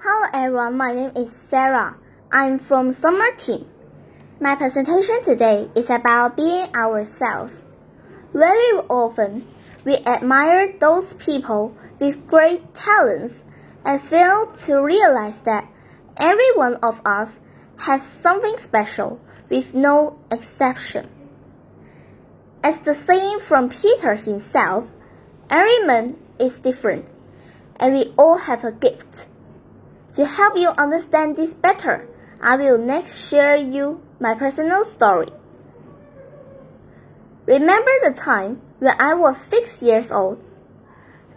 Hello everyone, my name is Sarah. I'm from Summer Team. My presentation today is about being ourselves. Very often, we admire those people with great talents and fail to realize that every one of us has something special with no exception. As the saying from Peter himself, every man is different and we all have a gift. To help you understand this better, I will next share you my personal story. Remember the time when I was six years old?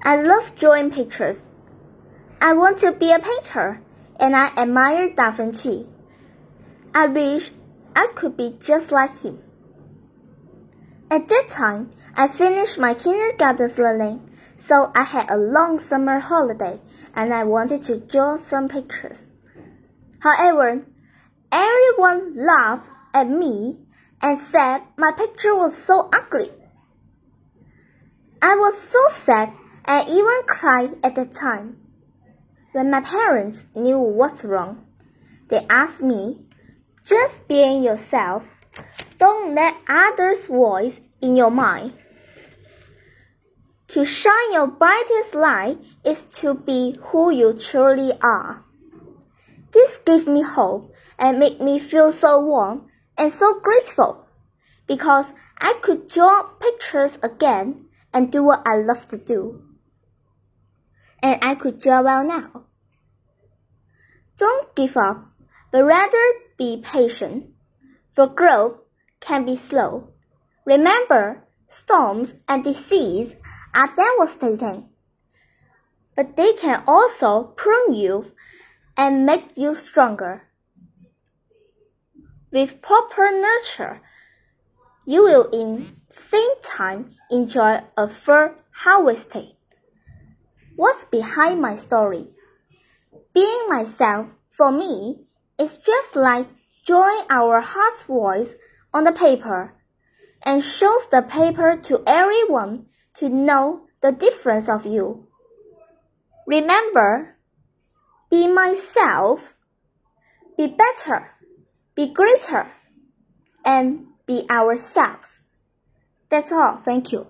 I love drawing pictures. I want to be a painter and I admire Da Vinci. I wish I could be just like him. At that time, I finished my kindergarten's learning so I had a long summer holiday and I wanted to draw some pictures. However, everyone laughed at me and said my picture was so ugly. I was so sad and even cried at the time. When my parents knew what's wrong, they asked me, just being yourself, don't let others' voice in your mind. To shine your brightest light is to be who you truly are. This gave me hope and made me feel so warm and so grateful because I could draw pictures again and do what I love to do. And I could draw well now. Don't give up, but rather be patient, for growth can be slow. Remember, storms and disease are devastating, but they can also prune you and make you stronger. With proper nurture, you will in same time enjoy a full harvesting. What's behind my story? Being myself for me is just like drawing our heart's voice on the paper and shows the paper to everyone to know the difference of you. Remember, be myself, be better, be greater, and be ourselves. That's all. Thank you.